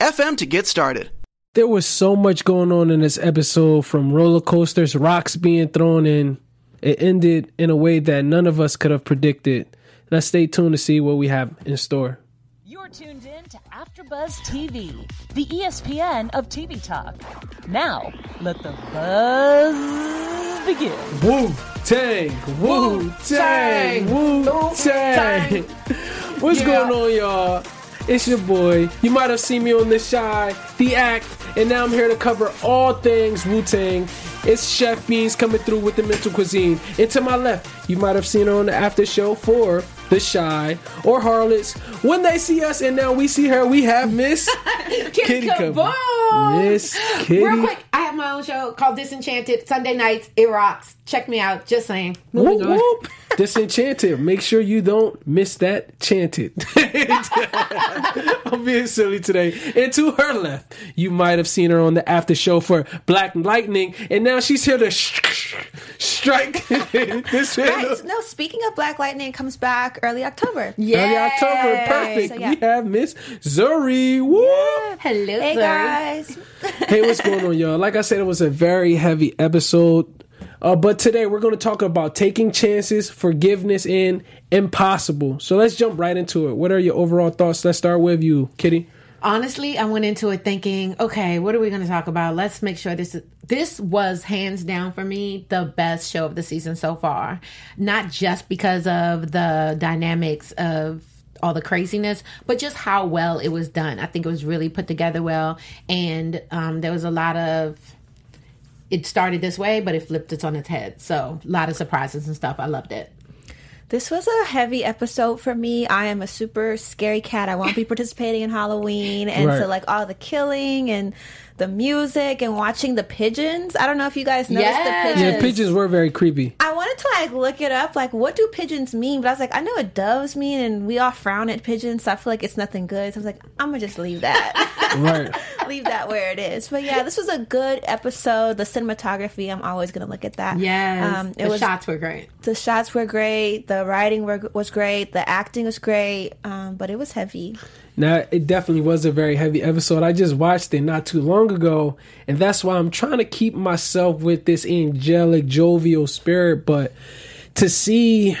anchor.fm FM to get started. There was so much going on in this episode from roller coasters, rocks being thrown in. It ended in a way that none of us could have predicted. Let's stay tuned to see what we have in store. You're tuned in to AfterBuzz TV, the ESPN of TV talk. Now, let the buzz begin. Wu Tang, Wu Tang, Wu Tang. What's Yeah. going on, y'all? It's your boy. You might have seen me on The Chi, The Act, and now I'm here to cover all things Wu Tang. It's Chef Beans coming through with the mental cuisine. And to my left, you might have seen her on the after show for The Chi or Harlots. When they see us and now we see her, we have Miss Kitty Kaboom. Miss Kitty. Real quick, I have my own show called Disenchanted. Sunday nights, it rocks. Check me out. Just saying. Whoop, Moving on. whoop. Disenchanted. Make sure you don't miss that chanted. I'm being silly today. And to her left, you might have seen her on the after show for Black Lightning, and now she's here to sh- strike this Right. No, speaking of Black Lightning, comes back early October. Yeah, Early October, perfect. So, yeah. We have Miss Zuri. Woo! Hello, Hey Zoe. guys. hey, what's going on, y'all? Like I said, it was a very heavy episode. Uh, but today we're going to talk about taking chances, forgiveness, and impossible. So let's jump right into it. What are your overall thoughts? Let's start with you, Kitty. Honestly, I went into it thinking, okay, what are we going to talk about? Let's make sure this is, this was hands down for me the best show of the season so far. Not just because of the dynamics of all the craziness, but just how well it was done. I think it was really put together well, and um, there was a lot of. It started this way, but it flipped it on its head. So a lot of surprises and stuff. I loved it. This was a heavy episode for me. I am a super scary cat. I won't be participating in Halloween. And Right. so, like, all the killing and the music and watching the pigeons. I don't know if you guys noticed Yes. the pigeons. Yeah, pigeons were very creepy. I wanted to like look it up, like what do pigeons mean? But I was like, I know what doves mean, and we all frown at pigeons, so I feel like it's nothing good. So I was like, I'm gonna just leave that, Right. leave that where it is. But yeah, this was a good episode. The cinematography, I'm always gonna look at that. Yes, um, it the was shots were great. the shots were great, the writing were, was great, the acting was great, um, but it was heavy. Now, it definitely was a very heavy episode. I just watched it not too long ago, and that's why I'm trying to keep myself with this angelic, jovial spirit. But to see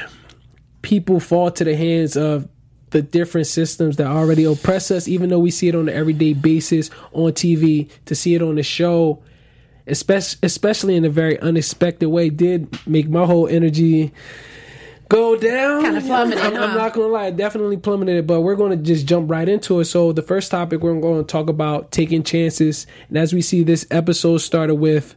people fall to the hands of the different systems that already oppress us, even though we see it on an everyday basis on TV, to see it on the show, especially especially in a very unexpected way, did make my whole energy go down. Kinda plummeted, I'm, I'm not gonna lie, definitely plummeted. But we're gonna just jump right into it. So the first topic we're going to talk about taking chances, and as we see, this episode started with.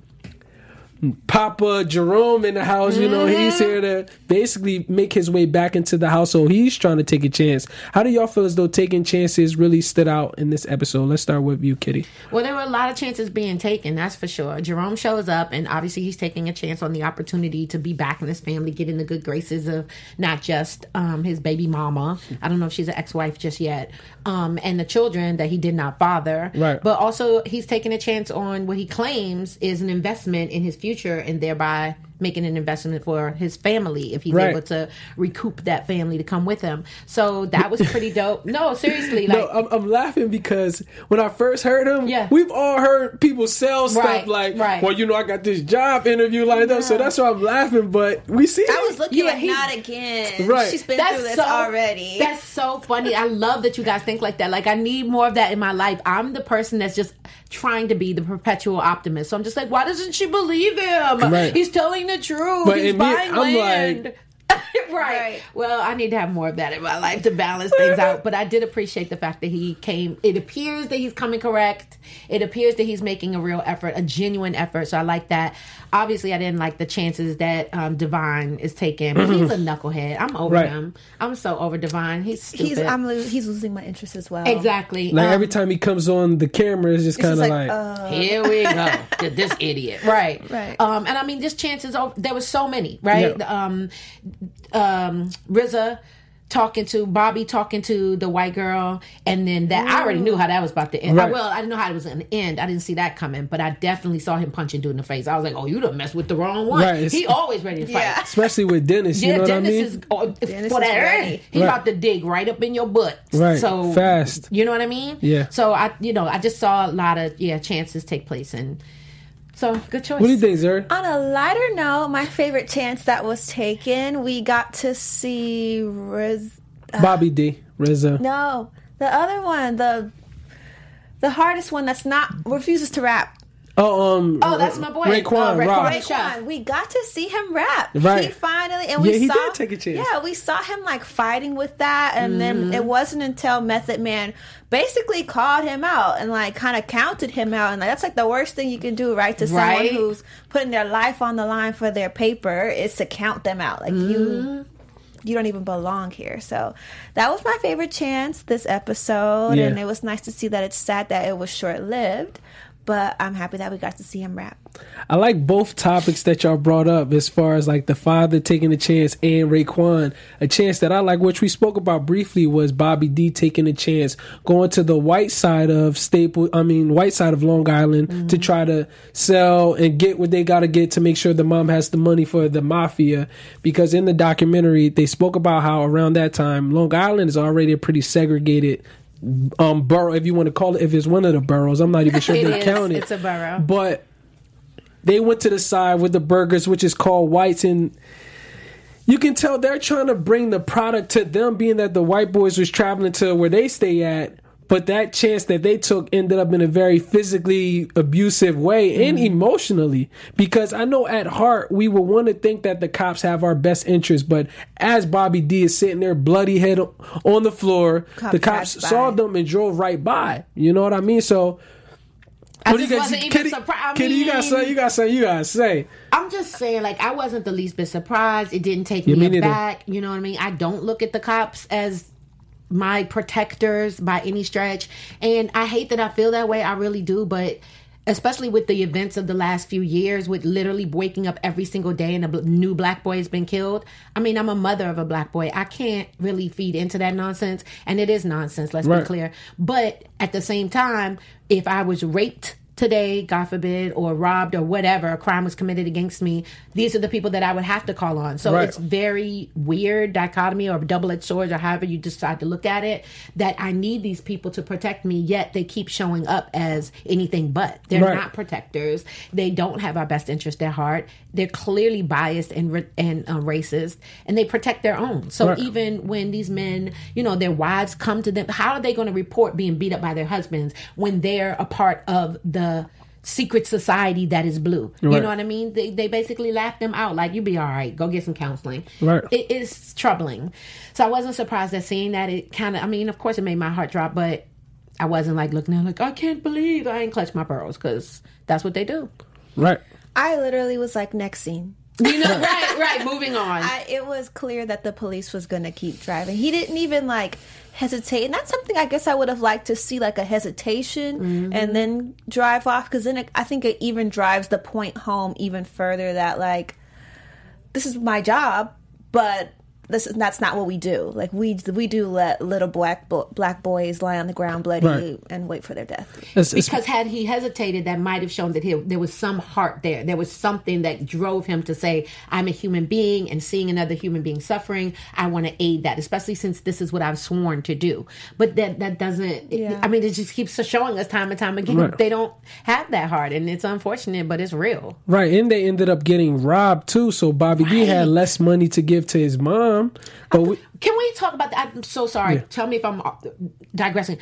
Papa Jerome in the house, you know, he's here to basically make his way back into the household. He's trying to take a chance. How do y'all feel as though taking chances really stood out in this episode? Let's start with you, Kitty. Well, there were a lot of chances being taken, that's for sure. Jerome shows up, and obviously he's taking a chance on the opportunity to be back in his family, getting the good graces of not just um, his baby mama. I don't know if she's an ex-wife just yet, um, and the children that he did not father. Right. But also, he's taking a chance on what he claims is an investment in his future, and thereby making an investment for his family if he's Right. able to recoup that family to come with him. So that was pretty dope. No, seriously, like No, I'm, I'm laughing because when I first heard him, Yeah. we've all heard people sell stuff Right, like, right. well, you know, I got this job interview lined up, so that's why I'm laughing. But we see, I was looking Yeah, at he- not again. Right. She's been through this already. That's so funny. I love that you guys think like that. Like I need more of that in my life. I'm the person that's just trying to be the perpetual optimist. So I'm just like, why doesn't she believe him? Right. He's telling the truth. But He's in me, I'm land. like- right. Right. Well, I need to have more of that in my life to balance things out. But I did appreciate the fact that he came. It appears that he's coming correct. It appears that he's making a real effort, a genuine effort. So I like that. Obviously, I didn't like the chances that um, Divine is taking. But he's a knucklehead. I'm over Right. him. I'm so over Divine. He's stupid. he's I'm lo- he's losing my interest as well. exactly. like Um, every time he comes on the camera, it's just kind of like, like, uh, Here we go. this idiot. Right. Right. Um, and I mean, just chances. Over, there was so many. Right. Yeah. Um, um, RZA talking to Bobby, talking to the white girl, and then that I already knew how that was about to end. Right. well, I didn't know how it was going to end. I didn't see that coming, but I definitely saw him punching dude in the face. I was like, "Oh, you done messed with the wrong one." Right, He always ready to fight. Yeah. especially with Dennis, you Yeah, know what I Dennis mean? is oh, Dennis for is that. ready. He Right. about to dig right up in your butt. Right. So Fast. You know what I mean? Yeah. So I, you know, I just saw a lot of yeah chances take place, and so good choice. what do you think, Zerd? On a lighter note, my favorite chance that was taken, we got to see Riz. Uh, Bobby D, RZA. No, the other one, the the hardest one that's not refuses to rap. Oh, um, Oh, that's my boy. Raekwon, Uh, Raekwon. Rob. Ray- Chef. Raekwon, we got to see him rap. Right. He finally and Yeah, we he saw did take a chance. Yeah, we saw him like fighting with that, and then Mm-hmm. it wasn't until Method Man basically called him out and like kind of counted him out, and like, that's like the worst thing you can do, right? To Right. someone who's putting their life on the line for their paper is to count them out. Like Mm-hmm. you. You don't even belong here. So that was my favorite chance this episode. Yeah. And it was nice to see that it's sad that it was short lived. But I'm happy that we got to see him rap. I like both topics that y'all brought up as far as like the father taking a chance and Raekwon. A chance that I like, which we spoke about briefly, was Bobby D taking a chance, going to the white side of Staple, I mean, white side of Long Island mm-hmm. to try to sell and get what they got to get to make sure the mom has the money for the mafia. Because in the documentary, they spoke about how around that time, Long Island is already a pretty segregated um borough if you want to call it if it's one of the boroughs i'm not even sure they is. count it It's a borough. but they went to the side with the burgers, which is called whites, and you can tell they're trying to bring the product to them, being that the white boys was traveling to where they stay at. But that chance that they took ended up in a very physically abusive way and mm-hmm. emotionally. Because I know at heart we would want to think that the cops have our best interest, but as Bobby D is sitting there, bloody head on the floor, the cops passed by. saw them and drove right by. You know what I mean? So I what just you wasn't even Kitty- surprised. I Kitty, you got something? You got something? You got to say? I'm just saying, like, I wasn't the least bit surprised. It didn't take me, me aback. You know what I mean? I don't look at the cops as my protectors by any stretch. And I hate that I feel that way. I really do. But especially with the events of the last few years, with literally waking up every single day and a new black boy has been killed. I mean, I'm a mother of a black boy. I can't really feed into that nonsense. And it is nonsense, let's Right. be clear. But at the same time, if I was raped, today, God forbid, or robbed or whatever, a crime was committed against me, these are the people that I would have to call on. So Right. it's very weird dichotomy or double edged sword or however you decide to look at it. That I need these people to protect me, yet they keep showing up as anything but. They're Right. not protectors. They don't have our best interest at heart. They're clearly biased and and uh, racist, and they protect their own. So Right. even when these men, you know, their wives come to them, how are they going to report being beat up by their husbands when they're a part of the secret society that is blue? You know what I mean? They, they basically laugh them out like, you be all right, go get some counseling. Right. It is troubling. So I wasn't surprised at seeing that. It kind of, I mean, of course it made my heart drop, but I wasn't like looking at like, I can't believe I ain't clutched my pearls because that's what they do. Right. I literally was like, next scene. You know, right, right. Moving on. I, it was clear that the police was going to keep driving. He didn't even like hesitate, and that's something I guess I would have liked to see, like a hesitation, Mm-hmm. and then drive off. Because then it, I think it even drives the point home even further that like this is my job, but this is that's not what we do. Like we we do let little black bo- black boys lie on the ground bloody Right. and wait for their death. It's- it's- because had he hesitated, that might have shown that he, there was some heart there. There was something that drove him to say, "I'm a human being, and seeing another human being suffering, I want to aid that." Especially since this is what I've sworn to do. But that that doesn't. Yeah. I mean, it just keeps showing us time and time again Right. they don't have that heart, and it's unfortunate, but it's real. Right, and they ended up getting robbed too. So Bobby D had less money to give to his mom, but we, Can we talk about that? I'm so sorry. Tell me if I'm uh, digressing.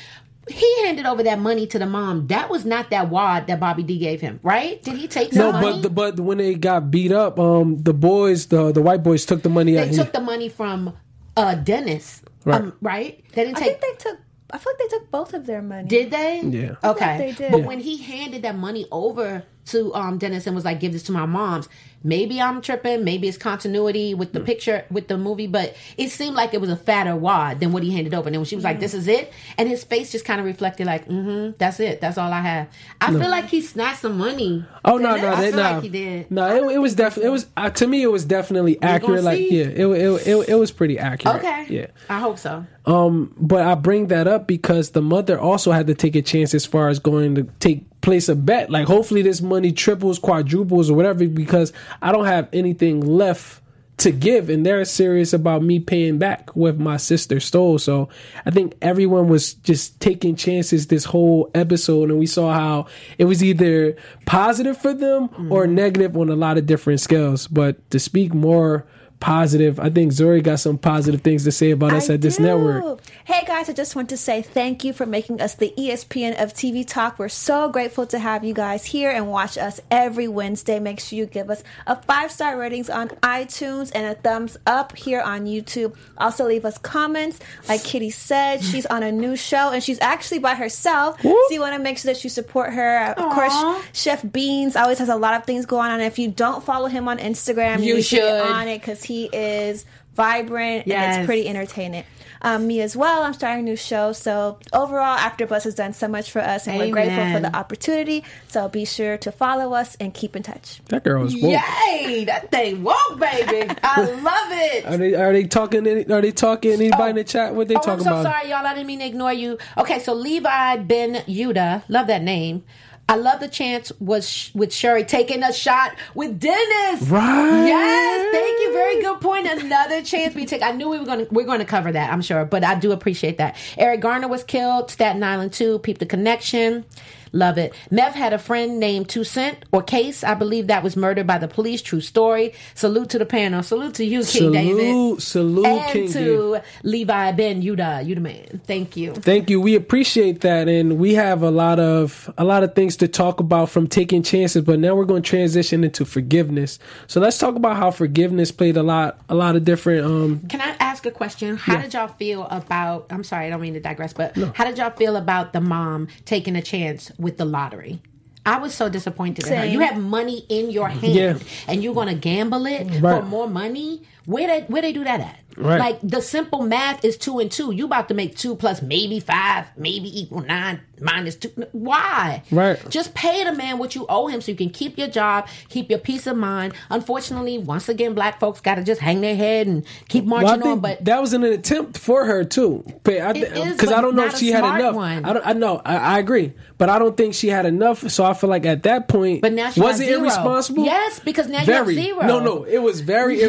He handed over that money to the mom. That was not that wad that Bobby D gave him, right? Did he take no, some money? but the, but when they got beat up, um, the boys, the the white boys took the money out. they took the money from uh Dennis, Right. um, right? They didn't I take. think they took. I feel like they took both of their money. did they? Yeah. Okay. they did. But Yeah. when he handed that money over to um Dennis and was like, "Give this to my mom's," maybe I'm tripping. Maybe it's continuity with the picture with the movie, but it seemed like it was a fatter wad than what he handed over. And then when she was like, "This is it," and his face just kind of reflected like, "Mm-hmm, that's it. That's all I have." I feel like he snatched some money. Oh no, no, I they, feel no, like he did. no. It, it was definitely. It was uh, to me. It was definitely accurate. Like yeah, it, it it it was pretty accurate. Okay. Yeah. I hope so. Um, but I bring that up because the mother also had to take a chance as far as going to take place a bet. Like hopefully this money triples, quadruples, or whatever. Because I don't have anything left to give, and they're serious about me paying back what my sister stole. So I think everyone was just taking chances this whole episode, and we saw how it was either positive for them or mm-hmm. negative on a lot of different scales. But to speak more positive, I think Zuri got some positive things to say about us I at this network. Hey guys, I just want to say thank you for making us the ESPN of TV Talk. We're so grateful to have you guys here and watch us every Wednesday. Make sure you give us a five star ratings on iTunes and a thumbs up here on YouTube. Also, leave us comments. Like Kitty said, she's on a new show and she's actually by herself. So you want to make sure that you support her. Of course, Chef Beans always has a lot of things going on. And if you don't follow him on Instagram, You need to get should. on it because he is vibrant and it's pretty entertaining. Um, me as well. I'm starting a new show. So overall, AfterBuzz has done so much for us, and we're grateful for the opportunity. So be sure to follow us and keep in touch. That girl is woke. Yay! That thing woke, baby. I love it. Are they are they talking? Any, are they talking? Anybody in the chat? What they Oh, I'm talking so about? sorry, y'all. I didn't mean to ignore you. Okay, so Levi Ben Yuda, love that name. I love the chance was sh- with Sherry taking a shot with Dennis. Right. Yes, thank you. Very good point. Another chance we take. I knew we were going to we're going to cover that. I'm sure, but I do appreciate that. Eric Garner was killed. Staten Island too. Peep the connection. Love it. Mev had a friend named Two Cent or Case. I believe that was murdered by the police. True story. Salute to the panel. Salute to you, King David. Salute, salute, and King to Levi Ben Yuda, Yuda man. Thank you. Thank you. We appreciate that, and we have a lot of a lot of things to talk about from taking chances. But now we're going to transition into forgiveness. So let's talk about how forgiveness played a lot a lot of different. Um, Can I ask a question? How did y'all feel about? I'm sorry, I don't mean to digress, but how did y'all feel about the mom taking a chance with the lottery? I was so disappointed in her. You have money in your hand, Yeah. and you're going to gamble it Right. for more money. Where they where they do that at? Right. Like the simple math is two and two. You about to make two plus maybe five, maybe equal nine minus two. Why? Right. Just pay the man what you owe him so you can keep your job, keep your peace of mind. Unfortunately, once again, black folks got to just hang their head and keep marching well, I on. But that was an attempt for her too, because I but don't know if she had enough. one. I don't. I know. I, I agree, but I don't think she had enough. So I feel like at that point, But now she was it zero. irresponsible? Yes, because now you have zero. No, no, it was very Yeah.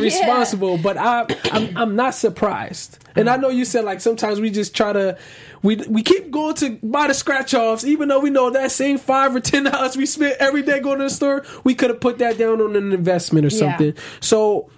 Irresponsible. But I, I'm, I'm not surprised. And I know you said like sometimes we just try to. We, we keep going to buy the scratch offs, even though we know that same five or ten dollars we spent every day going to the store, we could have put that down on an investment or Yeah. something. So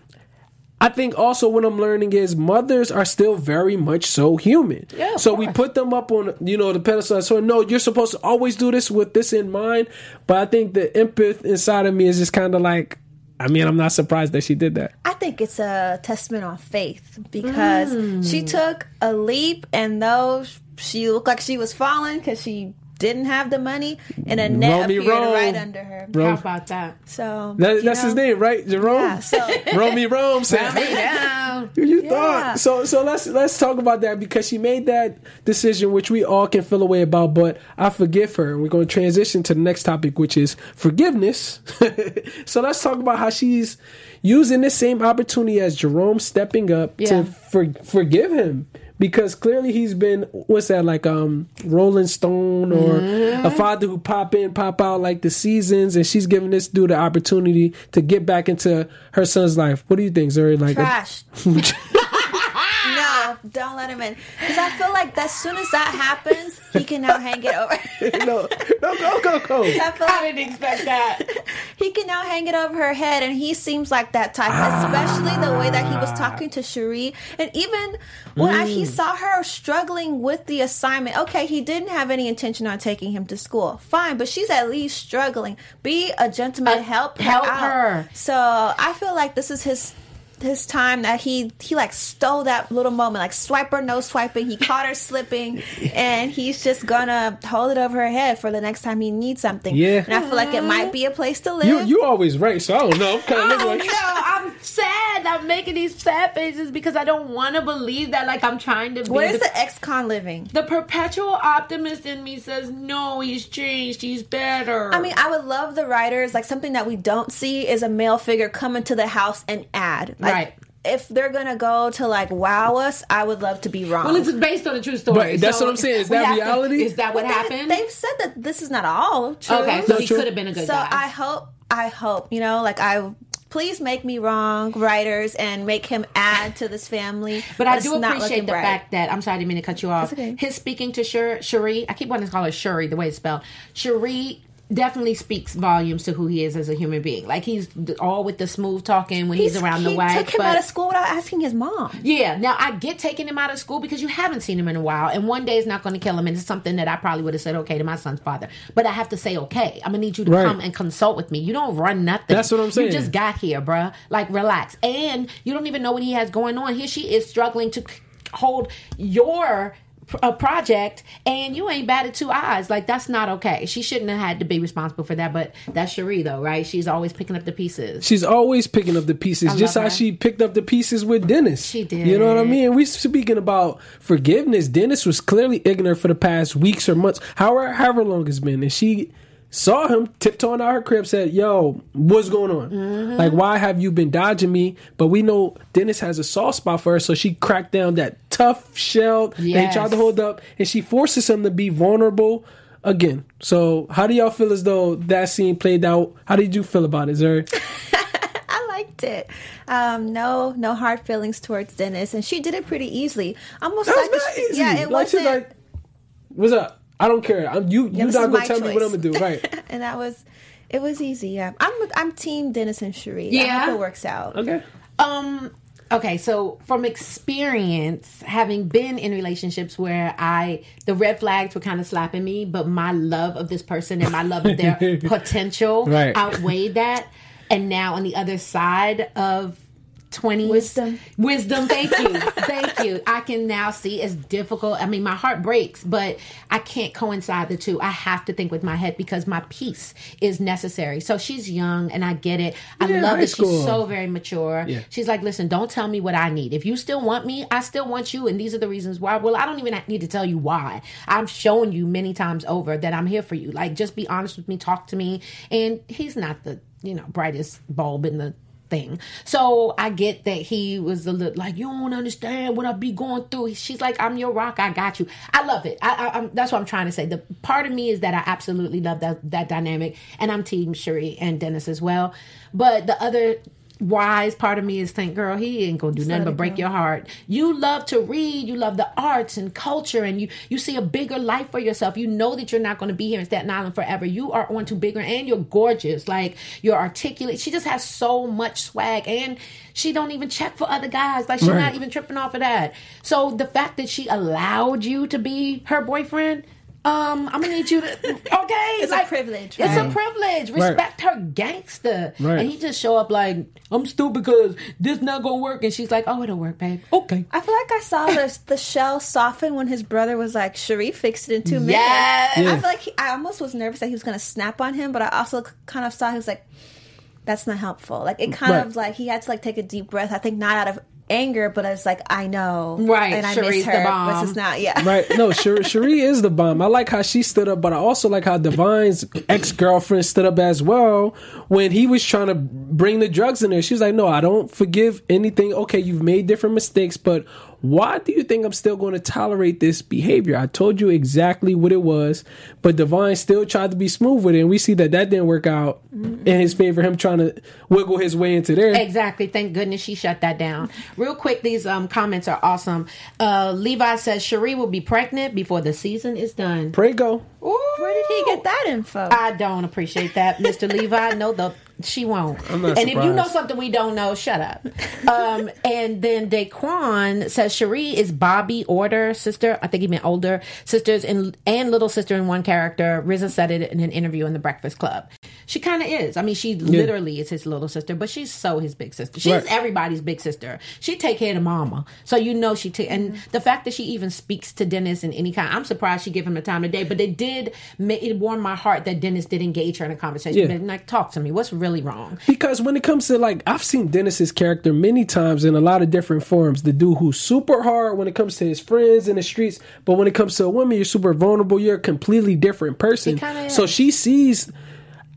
I think also what I'm learning is mothers are still very much so human. Yeah, so we put them up on you know the pedestal. So no, you're supposed to always do this with this in mind. But I think the empath inside of me is just kind of like, I mean, I'm not surprised that she did that. I think it's a testament on faith because Mm. she took a leap, and though she looked like she was falling because she didn't have the money, and Annette Romy appeared Rome. right under her. Bro, How about that? So that, you that's his name, right? Jerome. Yeah, so Romy Rome said. down. You Yeah. thought? So so let's let's talk about that because she made that decision, which we all can feel a way about. But I forgive her, and we're going to transition to the next topic, which is forgiveness. so let's talk about how she's using this same opportunity as Jerome stepping up Yeah. to for, forgive him. Because clearly he's been what's that like um Rolling Stone or Mm-hmm. a father who pop in pop out like the seasons and she's giving this dude the opportunity to get back into her son's life. What do you think, Zuri? Like trash. no, don't let him in. Because I feel like as soon as that happens, he can now hang it over. no, no, go, go, go. I feel I didn't expect that. he can now hang it over her head, and he seems like that type, especially the way that he was talking to Cherie. And even when I, he saw her struggling with the assignment, okay, he didn't have any intention on taking him to school. Fine, but she's at least struggling. Be a gentleman, Uh, help her. help her. So I feel like this is his his time that he he like stole that little moment like swiper no swiping he caught her slipping and he's just gonna hold it over her head for the next time he needs something Yeah. and i feel like it might be a place to live You you always right, so I don't know. I'm kind of Oh like no, I'm sad. I'm making these sad faces because I don't want to believe that. Like I'm trying to be. where's the, the ex-con living the perpetual optimist in me says no. He's changed. He's better. I mean, I would love the writers like something that we don't see is a male figure come into the house and add. Like, Right. If they're gonna go to like wow us, I would love to be wrong. well, it's based on a true story. But that's so what I'm saying. Is that have to- reality? is that what But happened? They've said that this is not all true. okay, so No, he could have been a good so guy. I hope, I hope, you know, like I. Please make me wrong, writers, and make him add to this family. But I do appreciate the bright. fact that I'm sorry, I didn't mean to cut you off. Okay. His speaking to Shuri, Cherie, I keep wanting to call her Shuri, the way it's spelled. Cherie definitely speaks volumes to who he is as a human being. Like he's all with the smooth talking when he's, around he the wife. took him but out of school without asking his mom. yeah, now I get taking him out of school because you haven't seen him in a while, and one day is not going to kill him, and it's something that I probably would have said okay to my son's father. But I have to say okay. I'm gonna need you to Right. come and consult with me. You don't run nothing. That's what I'm saying. You just got here, bruh. Like relax, and you don't even know what he has going on. Here she is struggling to hold your pr- a project and you ain't batted two eyes like that's not okay she shouldn't have had to be responsible for that but that's cherie though right she's always picking up the pieces she's always picking up the pieces, I just how her. she picked up the pieces with Dennis. She did. You know what I mean? We speaking about forgiveness. Dennis was clearly ignorant for the past weeks or months, however, however long it's been, and she saw him tiptoeing out her crib, said, "Yo, what's going on? Mm-hmm. Like, why have you been dodging me?" But we know Dennis has a soft spot for her, so she cracked down that tough shell that he tried to hold up, and she forces him to be vulnerable. Again, so how do y'all feel as though that scene played out? How did you feel about it, Zuri? I liked it. Um, no, no hard feelings towards Dennis, and she did it pretty easily. Almost That like was not easy. yeah, it like, wasn't. like, what's up? I don't care. I'm, you yeah, you not gonna my tell me what I'm gonna do, right? and that was, it was easy. Yeah, I'm I'm Team Dennis and Cherie. I Yeah? hope it works out. Okay. Um. Okay, so from experience, having been in relationships where I the red flags were kind of slapping me, but my love of this person and my love of their potential Right. outweighed that. And now on the other side of twenties, Wisdom. wisdom. Thank you, thank you. I can now see it's difficult. I mean, my heart breaks, but I can't coincide the two. I have to think with my head because my peace is necessary. So she's young, and I get it. I Yeah, love that school. she's so very mature. Yeah. She's like, listen, don't tell me what I need. If you still want me, I still want you, and these are the reasons why. Well, I don't even need to tell you why. I've shown you many times over that I'm here for you. Like, just be honest with me, talk to me. And he's not the you know brightest bulb in the thing. So I get that he was a little like, you don't understand what I be going through. She's like, I'm your rock. I got you. I love it. I, I, that's what I'm trying to say. The part of me is that I absolutely love that that dynamic, and I'm Team Shuri and Dennis as well. But the other wise part of me is think girl he ain't gonna do nothing but break go. your heart. You love to read you love the arts and culture and you you see a bigger life for yourself. You know that you're not to be here in staten island forever. You are on to bigger and you're gorgeous. Like you're articulate. She just has so much swag and she don't even check for other guys. Like she's Right. not even tripping off of that. So the fact that she allowed you to be her boyfriend um, I'm gonna need you to okay. It's a privilege, It's a privilege. Respect her gangster. Right. And he just show up like, I'm stupid because this not gonna work. And she's like, Oh, it'll work, babe. Okay. I feel like I saw the the shell soften when his brother was like, "Sharif fixed it in two minutes." Yes. I feel like he, I almost was nervous that he was going to snap on him, but I also kind of saw he was like, "That's not helpful." Like it kind Right. of like he had to like take a deep breath. I think not out of anger, but it's like I know, Right, And I Cherie's miss the her. bomb. This is not, yeah, Right. No, Cherie, Cherie is the bomb. I like how she stood up, but I also like how Divine's ex girlfriend stood up as well when he was trying to bring the drugs in there. She was like, No, I don't forgive anything. Okay, you've made different mistakes, but why do you think I'm still going to tolerate this behavior? I told you exactly what it was, but Divine still tried to be smooth with it, and we see that that didn't work out in his favor. Him trying to wiggle his way into there. Exactly. Thank goodness she shut that down. Real quick, these um, comments are awesome. Uh, Levi says Cherie will be pregnant before the season is done. Pray go. Where did he get that info? I don't appreciate that, Mr. Levi. No, the she won't. I'm not and if you know something we don't know, shut up. Um, and then Daquan says Cherie is Bobby Order sister. I think he meant older sisters and and little sister in one character. RZA said it in an interview in the Breakfast Club. She kind of is. I mean, she literally is his little sister, but she's so his big sister. She's Right. everybody's big sister. She take care of mama, so you know she take. And the fact that she even speaks to Dennis in any kind, I'm surprised she give him the time of day. But they did. Ma- It warmed my heart that Dennis did engage her in a conversation. Yeah. Like, talk to me. What's really wrong? Because when it comes to like, I've seen Dennis's character many times in a lot of different forms. The dude who's super hard when it comes to his friends in the streets, but when it comes to a woman, you're super vulnerable. You're a completely different person. So she sees.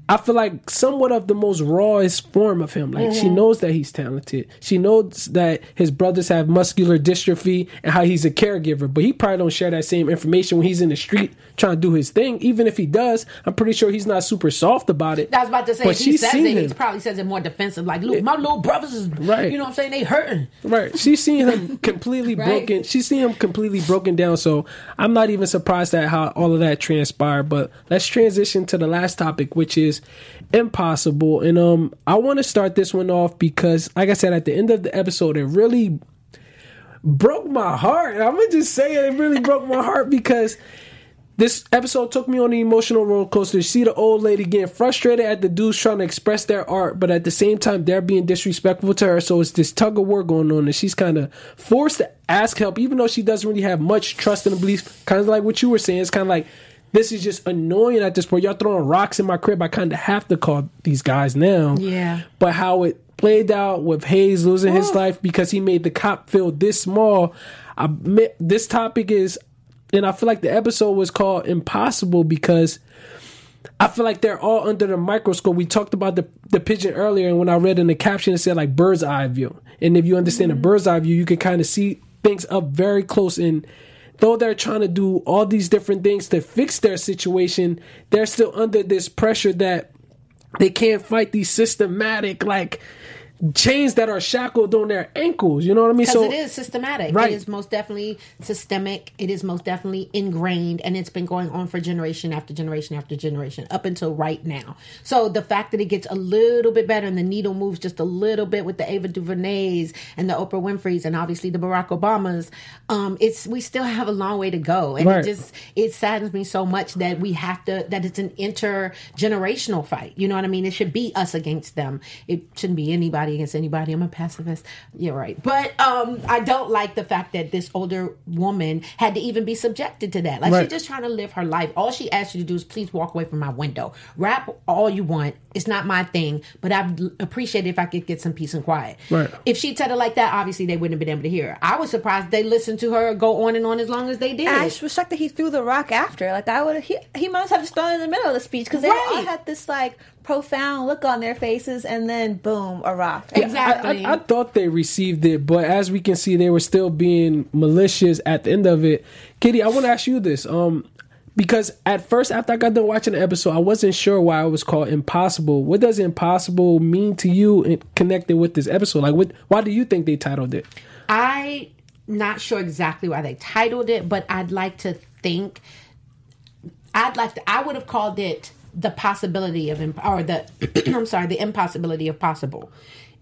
I feel like somewhat of the most rawest form of him. Like Mm-hmm. she knows that he's talented. She knows that his brothers have muscular dystrophy and how he's a caregiver. But he probably don't share that same information when he's in the street trying to do his thing. Even if he does, I'm pretty sure he's not super soft about it. I was about to say, But if he she's says it, he him. probably says it more defensive. Like, look, my little brothers is, Right. you know what I'm saying? They hurting. Right. She's seen him completely Right. broken. She's seen him completely broken down. So I'm not even surprised at how all of that transpired. But let's transition to the last topic, which is impossible. And um I want to start this one off because like I said at the end of the episode, it really broke my heart. I'm gonna just say it, it really broke my heart because this episode took me on an emotional roller coaster. See the old lady getting frustrated at the dudes trying to express their art, but at the same time they're being disrespectful to her. So it's this tug of war going on, and she's kind of forced to ask help, even though she doesn't really have much trust the belief. Kind of like what you were saying. It's kind of like this is just annoying at this point. Y'all throwing rocks in my crib. I kind of have to call these guys now. Yeah. But how it played out with Hayes losing his life because he made the cop feel this small. I this topic is, and I feel like the episode was called Impossible because I feel like they're all under the microscope. We talked about the the pigeon earlier, and when I read in the caption, it said like bird's eye view. And if you understand a mm-hmm. bird's eye view, you can kind of see things up very close. And though they're trying to do all these different things to fix their situation, they're still under this pressure that they can't fight these systematic like chains that are shackled on their ankles. You know what I mean? Because it is systematic. Right. It is most definitely systemic. It is most definitely ingrained, and it's been going on for generation after generation after generation up until right now. So the fact that it gets a little bit better and the needle moves just a little bit with the Ava DuVernays and the Oprah Winfrey's and obviously the Barack Obamas, um, it's we still have a long way to go, and Right. it just it saddens me so much that we have to that it's an intergenerational fight. You know what I mean? It should be us against them. It shouldn't be anybody against anybody. I'm a pacifist. You're right. But um I don't like the fact that this older woman had to even be subjected to that. Like Right. she's just trying to live her life. All she asked you to do is please walk away from my window. Rap all you want. It's not my thing, but I'd appreciate it if I could get some peace and quiet. Right. If she said it like that, obviously they wouldn't have been able to hear her. I was surprised they listened to her go on and on as long as they did. And I was shocked that he threw the rock after. Like I would, he he must have just thrown it in the middle of the speech because they Right. all had this like profound look on their faces, and then boom, a rock. Exactly. I, I, I thought they received it, but as we can see, they were still being malicious at the end of it. Kitty, I want to ask you this, um, because at first, after I got done watching the episode, I wasn't sure why it was called Impossible. What does Impossible mean to you in, connected with this episode? Like, what? Why do you think they titled it? I not sure exactly why they titled it, but I'd like to think I'd like to I would have called it the possibility of imp- or the I'm sorry, the impossibility of possible.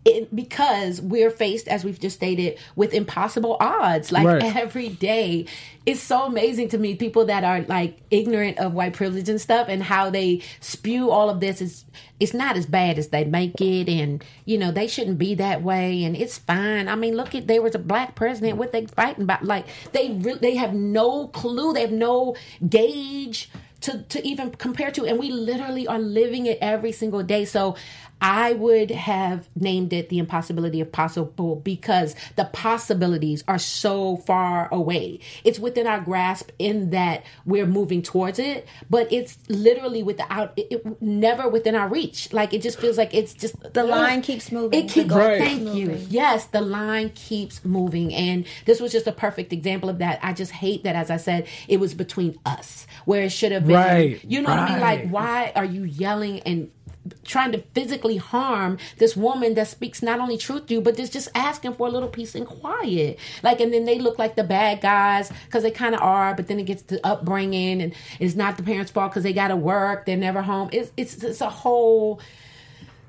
it, because we're faced, as we've just stated, with impossible odds like Right. every day. It's so amazing to me people that are like ignorant of white privilege and stuff and how they spew all of this is it's not as bad as they make it and you know they shouldn't be that way and it's fine. I mean look at there was a black president what they fighting about like they re- they have no clue they have no gauge to to even compare to and we literally are living it every single day. So I would have named it the impossibility of possible because the possibilities are so far away. It's within our grasp in that we're moving towards it, but it's literally without it, it never within our reach. Like it just feels like it's just The line keeps moving. It keeps The goal Right. keeps Thank you. moving. Yes, the line keeps moving, and this was just a perfect example of that. I just hate that, as I said, it was between us where it should have been. Right, You know what I mean? Like, why are you yelling and trying to physically harm this woman that speaks not only truth to you, but is just asking for a little peace and quiet? Like, and then they look like the bad guys because they kind of are, but then it gets the upbringing, and it's not the parents' fault because they got to work, they're never home. It's it's it's a whole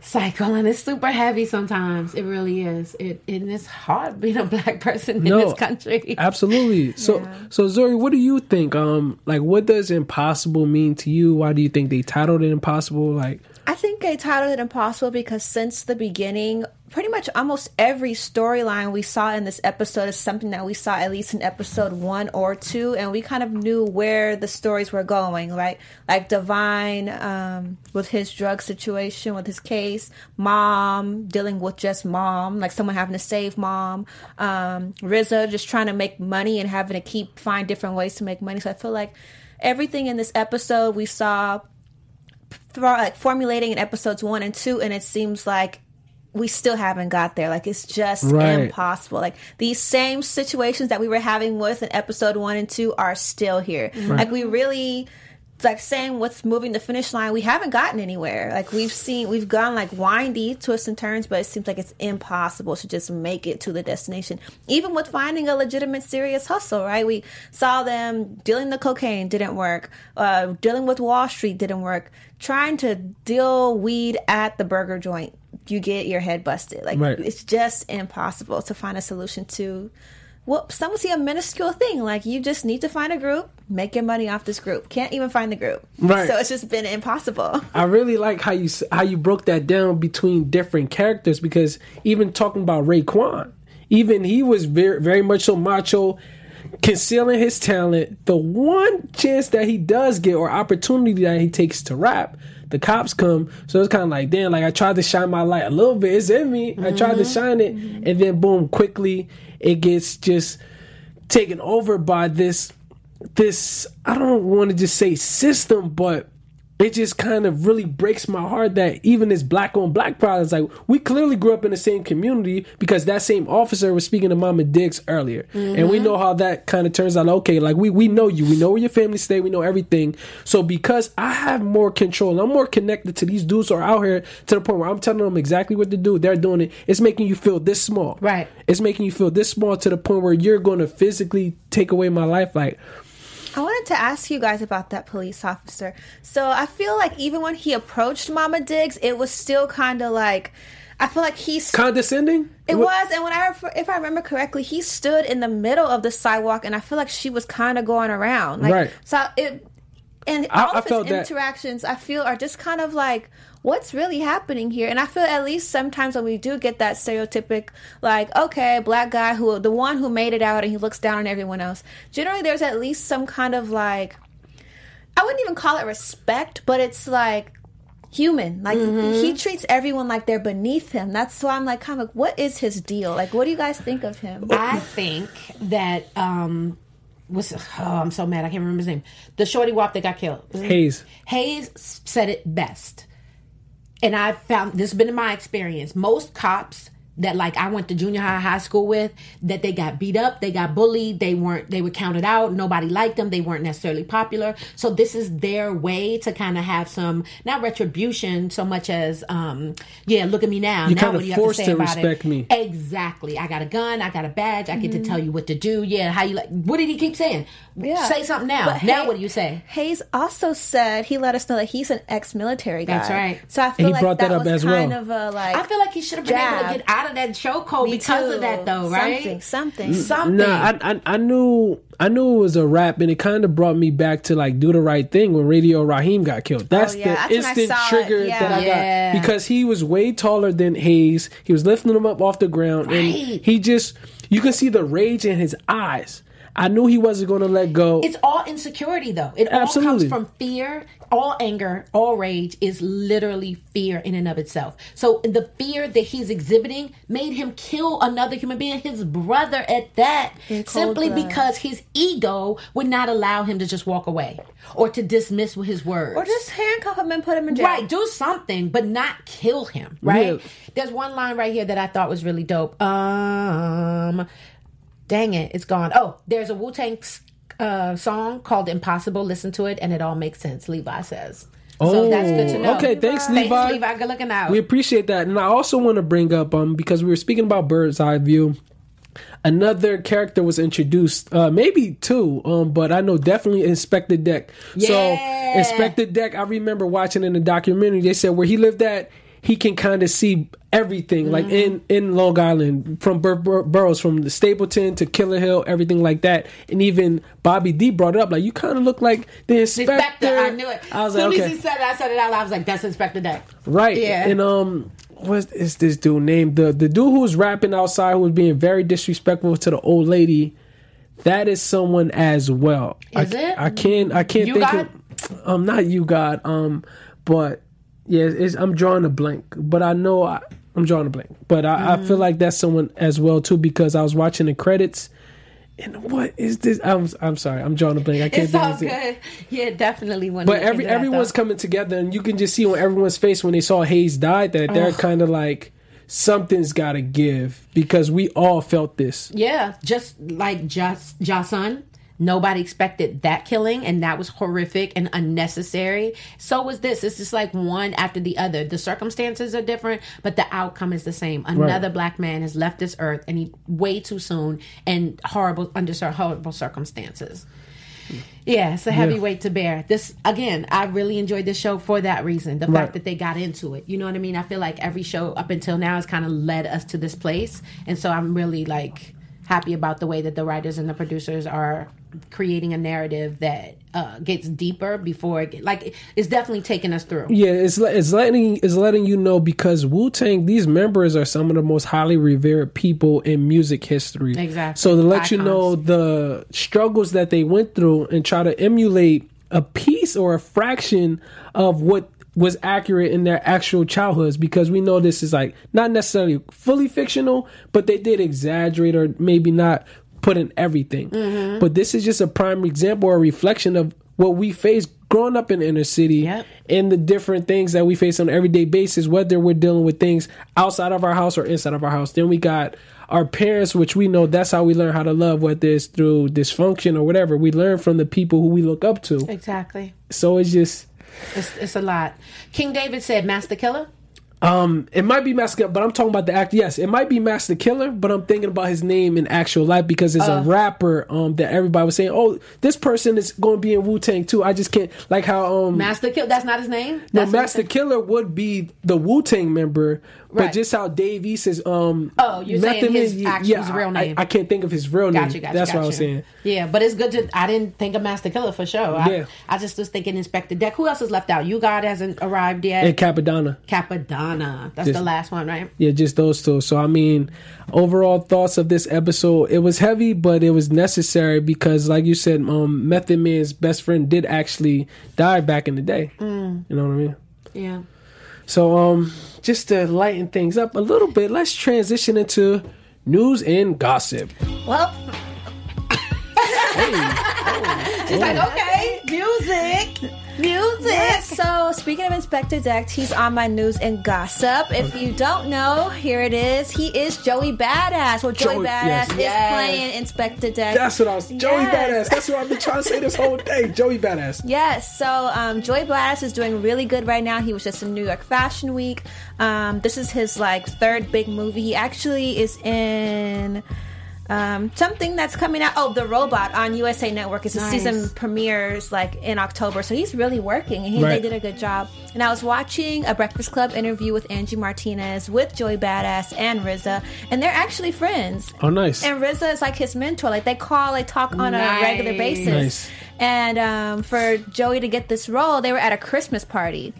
cycle and it's super heavy sometimes it really is it and it's hard being a black person in this country Absolutely. So so Zuri, what do you think? Um like what does impossible mean to you? Why do you think they titled it impossible? Like I think they titled it impossible because since the beginning, pretty much almost every storyline we saw in this episode is something that we saw at least in episode one or two, and we kind of knew where the stories were going, right? Like Divine um, with his drug situation, with his case, Mom dealing with just Mom, like someone having to save Mom, um, RZA just trying to make money and having to keep find different ways to make money. So I feel like everything in this episode we saw for, like formulating in episodes one and two, and it seems like we still haven't got there. Like it's just Right. impossible. Like these same situations that we were having with in episode one and two are still here. Like we really. Like saying what's moving the finish line, we haven't gotten anywhere. Like we've seen, we've gone like windy twists and turns, but it seems like it's impossible to just make it to the destination. Even with finding a legitimate, serious hustle, right? We saw them dealing the cocaine didn't work, uh, dealing with Wall Street didn't work, trying to deal weed at the burger joint, you get your head busted. Like Right. it's just impossible to find a solution to. Well, some would see a minuscule thing like you just need to find a group, make your money off this group. Can't even find the group, Right. So it's just been impossible. I really like how you how you broke that down between different characters because even talking about Raekwon, even he was very very much so macho, concealing his talent. The one chance that he does get or opportunity that he takes to rap, the cops come. So it's kind of like, damn, like I tried to shine my light a little bit. It's in me. I tried to mm-hmm. shine it, mm-hmm. and then boom, quickly it gets just taken over by this this I don't want to just say system, but it just kind of really breaks my heart that even this black on black pride is like we clearly grew up in the same community because that same officer was speaking to Mama Diggs earlier, and we mm-hmm. know how that kind of turns out. Okay, like we we know you, we know where your family stay, we know everything. So because I have more control, I'm more connected to these dudes who are out here to the point where I'm telling them exactly what to do. They're doing it. It's making you feel this small, Right. It's making you feel this small to the point where you're going to physically take away my life, like. I wanted to ask you guys about that police officer. So I feel like even when he approached Mama Diggs, it was still kind of like I feel like he's condescending. It was, and when I if I remember correctly, he stood in the middle of the sidewalk, and I feel like she was kind of going around, like, Right. So it, and all I of his felt that- interactions, I feel, are just kind of like, what's really happening here? And I feel at least sometimes when we do get that stereotypic, like, okay, black guy who the one who made it out, and he looks down on everyone else. Generally, there's at least some kind of like, I wouldn't even call it respect, but it's like human. Like Mm-hmm. he treats everyone like they're beneath him. That's why I'm like, kind of like, what is his deal? Like, what do you guys think of him? I think that um was oh I'm so mad I can't remember his name. The shorty wop that got killed. Hayes. Hayes said it best. And I found this has been in my experience. Most cops that like I went to junior high, high school with, that they got beat up, they got bullied, they weren't, they were counted out, nobody liked them, they weren't necessarily popular. So this is their way to kind of have some not retribution so much as, um, yeah, look at me now. You now kinda what do you have to forced say to about respect it? me. Exactly. I got a gun, I got a badge, I get to tell you what to do. Yeah, how you like? What did he keep saying? Yeah. Say something now. But now hey- what do you say? Hayes also said he let us know that he's an ex-military guy. That's right. So I feel he like brought that that up was as well. kind of a like. I feel like he should have been able to get out of that chokehold Me because too. of that, though, right? Something, something. Something. Nah, I, I I knew I knew it was a rap, and it kind of brought me back to like do the right thing when Radio Raheem got killed. Oh, that's Oh, yeah, the that's instant trigger yeah. that I Yeah. got because he was way taller than Hayes. He was lifting him up off the ground, and he just you can see the rage in his eyes. I knew he wasn't going to let go. It's all insecurity, though. It all comes from fear. All anger, all rage is literally fear in and of itself. So the fear that he's exhibiting made him kill another human being, his brother at that, simply blood. because his ego would not allow him to just walk away or to dismiss with his words. or just handcuff him and put him in jail. Right, do something, but not kill him. Right. Yeah. There's one line right here that I thought was really dope. Um, dang it, it's gone. Oh, there's a Wu Tang uh, song called "Impossible." Listen to it, and it all makes sense. Levi says. so that's good to know. Oh, okay, thanks, Levi. Thanks, Levi. Good looking out. We appreciate that, and I also want to bring up um because we were speaking about bird's eye view. Another character was introduced, uh, maybe two, um, but I know definitely Inspectah Deck. So Yeah. Inspectah Deck, I remember watching in the documentary. They said where he lived at, he can kind of see everything, like in in Long Island, from bur- bur- boroughs, from the Stapleton to Killa Hill, everything like that. And even Bobby D brought it up, like you kind of look like the inspector. Inspector, I knew it. I was as soon like, as okay. he said it, I said it out loud. I was like, "That's Inspectah Deck." Right. Yeah. And um what is this dude named? The the dude who was rapping outside who was being very disrespectful to the old lady. That is someone as well. Is I, it? I can't I can't You think got? of um not you God. Um but yeah, I'm drawing a blank. But I know I, I'm drawing a blank. But I, I Mm. feel like that's someone as well too because I was watching the credits and what is this? I'm I'm sorry, I'm drawing a blank. I can't It's all of it. good. Yeah, definitely. When But every everyone's coming together, and you can just see on everyone's face when they saw Hayes died that they're kind of like something's got to give because we all felt this. Yeah, just like just Jason. Nobody expected that killing, and that was horrific and unnecessary. So was this. It's just like one after the other. The circumstances are different, but the outcome is the same. Another black man has left this earth, and he way too soon, and horrible under horrible circumstances. Yeah, it's a heavy Yeah. weight to bear. This again, I really enjoyed this show for that reason. The Right. fact that they got into it. You know what I mean? I feel like every show up until now has kind of led us to this place. And so I'm really like happy about the way that the writers and the producers are creating a narrative that uh, gets deeper before it get, like it's definitely taking us through. Yeah, it's it's letting it's letting you know because Wu Tang these members are some of the most highly revered people in music history. Exactly. So to let you know the struggles that they went through and try to emulate a piece or a fraction of what was accurate in their actual childhoods because we know this is like not necessarily fully fictional, but they did exaggerate or maybe not put in everything. Mm-hmm. But this is just a prime example or a reflection of what we face growing up in inner city Yep. and the different things that we face on an everyday basis, whether we're dealing with things outside of our house or inside of our house. Then we got our parents, which we know that's how we learn how to love, whether it's through dysfunction or whatever. We learn from the people who we look up to. Exactly. So it's just It's, it's a lot. King David said, "Masta Killa." Um, it might be Master, but I'm talking about the act. Yes, it might be Masta Killa, but I'm thinking about his name in actual life because it's a rapper. Um, that everybody was saying, oh, this person is going to be in Wu Tang too. I just can't like how um, Masta Killa. That's not his name. no, That's what Master? Killer would be the Wu Tang member, but just how Dave East is. Um, Oh, you're saying his Man, actual- his real I- name. I, can't think of his real name. Gotcha, gotcha, That's gotcha. what I was saying. Yeah, but it's good to. I didn't think of Masta Killa for sure. I, Yeah. I just was thinking Inspectah Deck. Who else is left out? U-God hasn't arrived yet. And Cappadonna. Cappadonna. That's Just- the last one, right? Yeah, just those two. So I mean, overall thoughts of this episode, it was heavy, but it was necessary because, like you said, um, Method Man's best friend did actually die back in the day. Mm. You know what I mean? Yeah. So um, just to lighten things up a little bit, let's transition into news and gossip. Well, hey, She's like, okay, music. Music. Yeah, so speaking of Inspectah Deck, he's on my news and gossip. If you don't know, here it is. He is Joey Badass. Well, Joey, Joey- Badass yes. is Yes. playing Inspectah Deck. That's what I was. Saying Joey Yes. Badass. That's what I've been trying to say this whole day. Joey Badass. Yes, so um, Joey Badass is doing really good right now. He was just in New York Fashion Week. Um, this is his like third big movie. He actually is in um, something that's coming out. Oh, The Robot on USA Network. It's a Nice. season premieres like in October, so he's really working. And he, Right. they did a good job. And I was watching a Breakfast Club interview with Angie Martinez with Joey Badass and RZA, and they're actually friends. Oh, nice. And RZA is like his mentor. Like they call, they talk on Nice. a regular basis. Nice. And um, for Joey to get this role, they were at a Christmas party.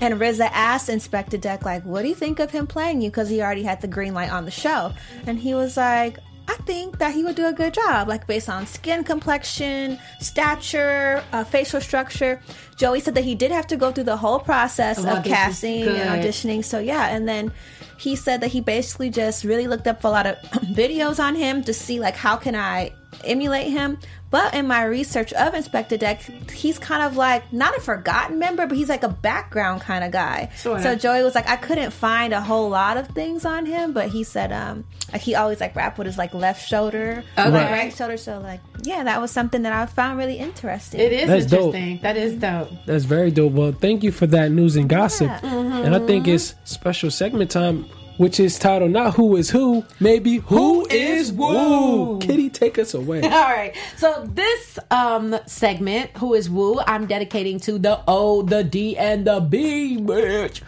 And RZA asked Inspectah Deck, like, what do you think of him playing you? Because he already had the green light on the show. And he was like, I think that he would do a good job, like based on skin complexion, stature, uh, facial structure. Joey said that he did have to go through the whole process Of of casting and auditioning. So yeah, and then he said that he basically just really looked up a lot of videos on him to see like how can I emulate him. But in my research of Inspectah Deck, he's kind of like not a forgotten member, but he's like a background kind of guy. Sorta. So Joey was like, I couldn't find a whole lot of things on him, but he said, um, like he always like rap with his like left shoulder, Okay. like right shoulder. So like, yeah, that was something that I found really interesting. It is That's dope. interesting. That is dope. That's very dope. Well, thank you for that news and gossip. Yeah. And I think it's special segment time, which is titled not Who is Who, maybe Who, is Woo. Kitty, take us away. All right. So this um segment, who is Woo, I'm dedicating to the O, the D, and the B, bitch.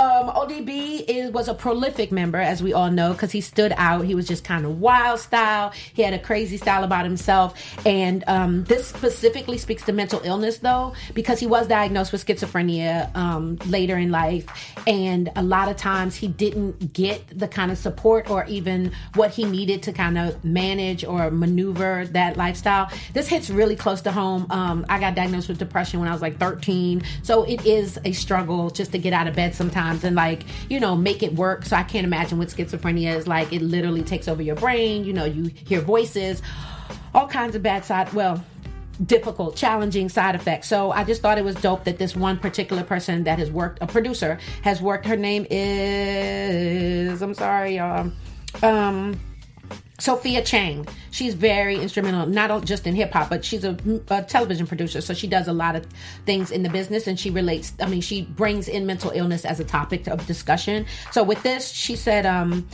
Um, ODB is, was a prolific member, as we all know, because he stood out. He was just kind of wild style. He had a crazy style about himself. And um, this specifically speaks to mental illness, though, because he was diagnosed with schizophrenia um, later in life. And a lot of times he didn't get the kind of support or even what he needed to kind of manage or maneuver that lifestyle. This hits really close to home. Um, I got diagnosed with depression when I was like 13. So it is a struggle just to get out of bed sometimes and like, you know, make it work. So I can't imagine what schizophrenia is like. It literally takes over your brain. You know, you hear voices, all kinds of bad side. Well, difficult, challenging side effects. So I just thought it was dope that this one particular person that has worked, a producer, has worked. Her name is, I'm sorry, y'all. Um, Sophia Chang. She's very instrumental, not just in hip hop, but she's a, a television producer. So she does a lot of things in the business and she relates, I mean, she brings in mental illness as a topic of discussion. So with this, she said, um,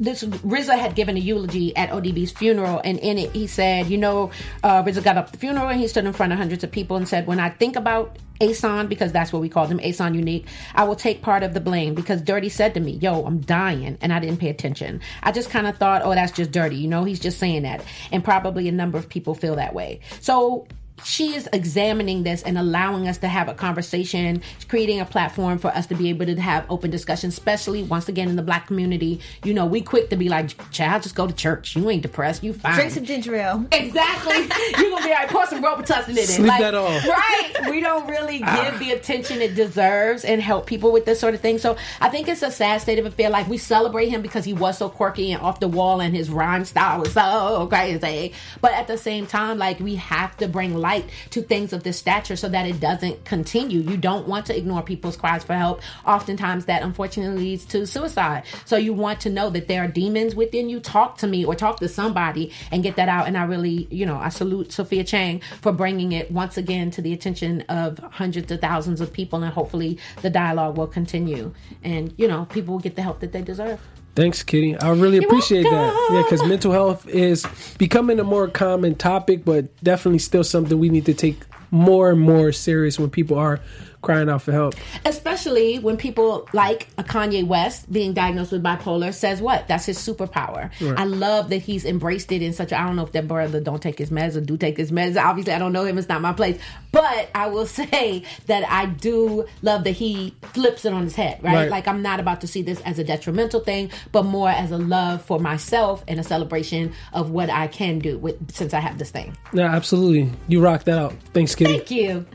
this RZA had given a eulogy at ODB's funeral, and in it he said, "You know, uh, RZA got up the funeral and he stood in front of hundreds of people and said, when I think about Ason, because that's what we called him, Ason Unique, I will take part of the blame because Dirty said to me, "Yo, I'm dying," and I didn't pay attention. I just kind of thought, "Oh, that's just Dirty," you know, he's just saying that, and probably a number of people feel that way. So she is examining this and allowing us to have a conversation, creating a platform for us to be able to have open discussion, especially once again in the black community. You know, we quick to be like, child, just go to church. You ain't depressed. You fine. Drink some ginger ale. Exactly. You're gonna be like, pour some Robitussin in it. Sleep like, that off. Right. We don't really ah. give the attention it deserves and help people with this sort of thing. So I think it's a sad state of affair. Like we celebrate him because he was so quirky and off the wall and his rhyme style was so crazy. But at the same time, like we have to bring light to things of this stature so that it doesn't continue. You don't want to ignore people's cries for help. Oftentimes that unfortunately leads to suicide. So you want to know that there are demons within you. Talk to me or talk to somebody and get that out. And I really, you know, I salute Sophia Chang for bringing it once again to the attention of hundreds of thousands of people. And hopefully the dialogue will continue and, you know, people will get the help that they deserve. Thanks, Kitty. I really appreciate that. Yeah, because mental health is becoming a more common topic, but definitely still something we need to take more and more serious when people are crying out for help. especially when people like a Kanye West being diagnosed with bipolar says what? That's his superpower. I love that he's embraced it in such. I I don't know if that brother don't take his meds or do take his meds. Obviously, I don't know him. It's not my place. But I will say that I do love that he flips it on his head. Right? Right. Like I'm not about to see this as a detrimental thing, but more as a love for myself and a celebration of what I can do with since I have this thing. Yeah, absolutely. You rock that out. Thanks, Kitty. Thank you.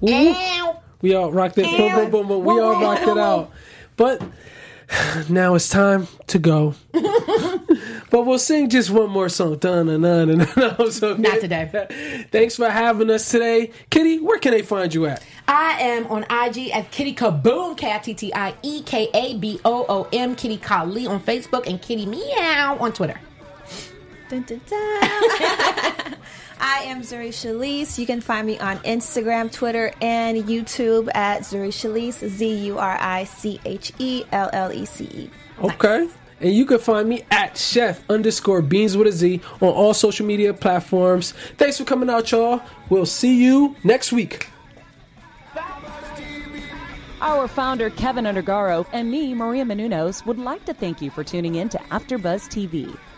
Woo. We all rocked it. Boom, boom, boom, boom. We all rocked it out. But now it's time to go. but we'll sing just one more song. Dun, dun, dun, dun, dun. So, Not today. Thanks for having us today. Kitty, where can they find you at? I am on IG at Kitty Kaboom, K I T T I E K A B O O M, Kitty Kali on Facebook, and Kitty Meow on Twitter. Dun, dun, dun. I am Zuri Chellece. You can find me on Instagram, Twitter, and YouTube at Zuri Chellece, Z U R I C H E L L E C E. Okay. And you can find me at chef underscore beans with a Z on all social media platforms. Thanks for coming out, y'all. We'll see you next week. Our founder, Kevin Undergaro, and me, Maria Menounos, would like to thank you for tuning in to AfterBuzz TV.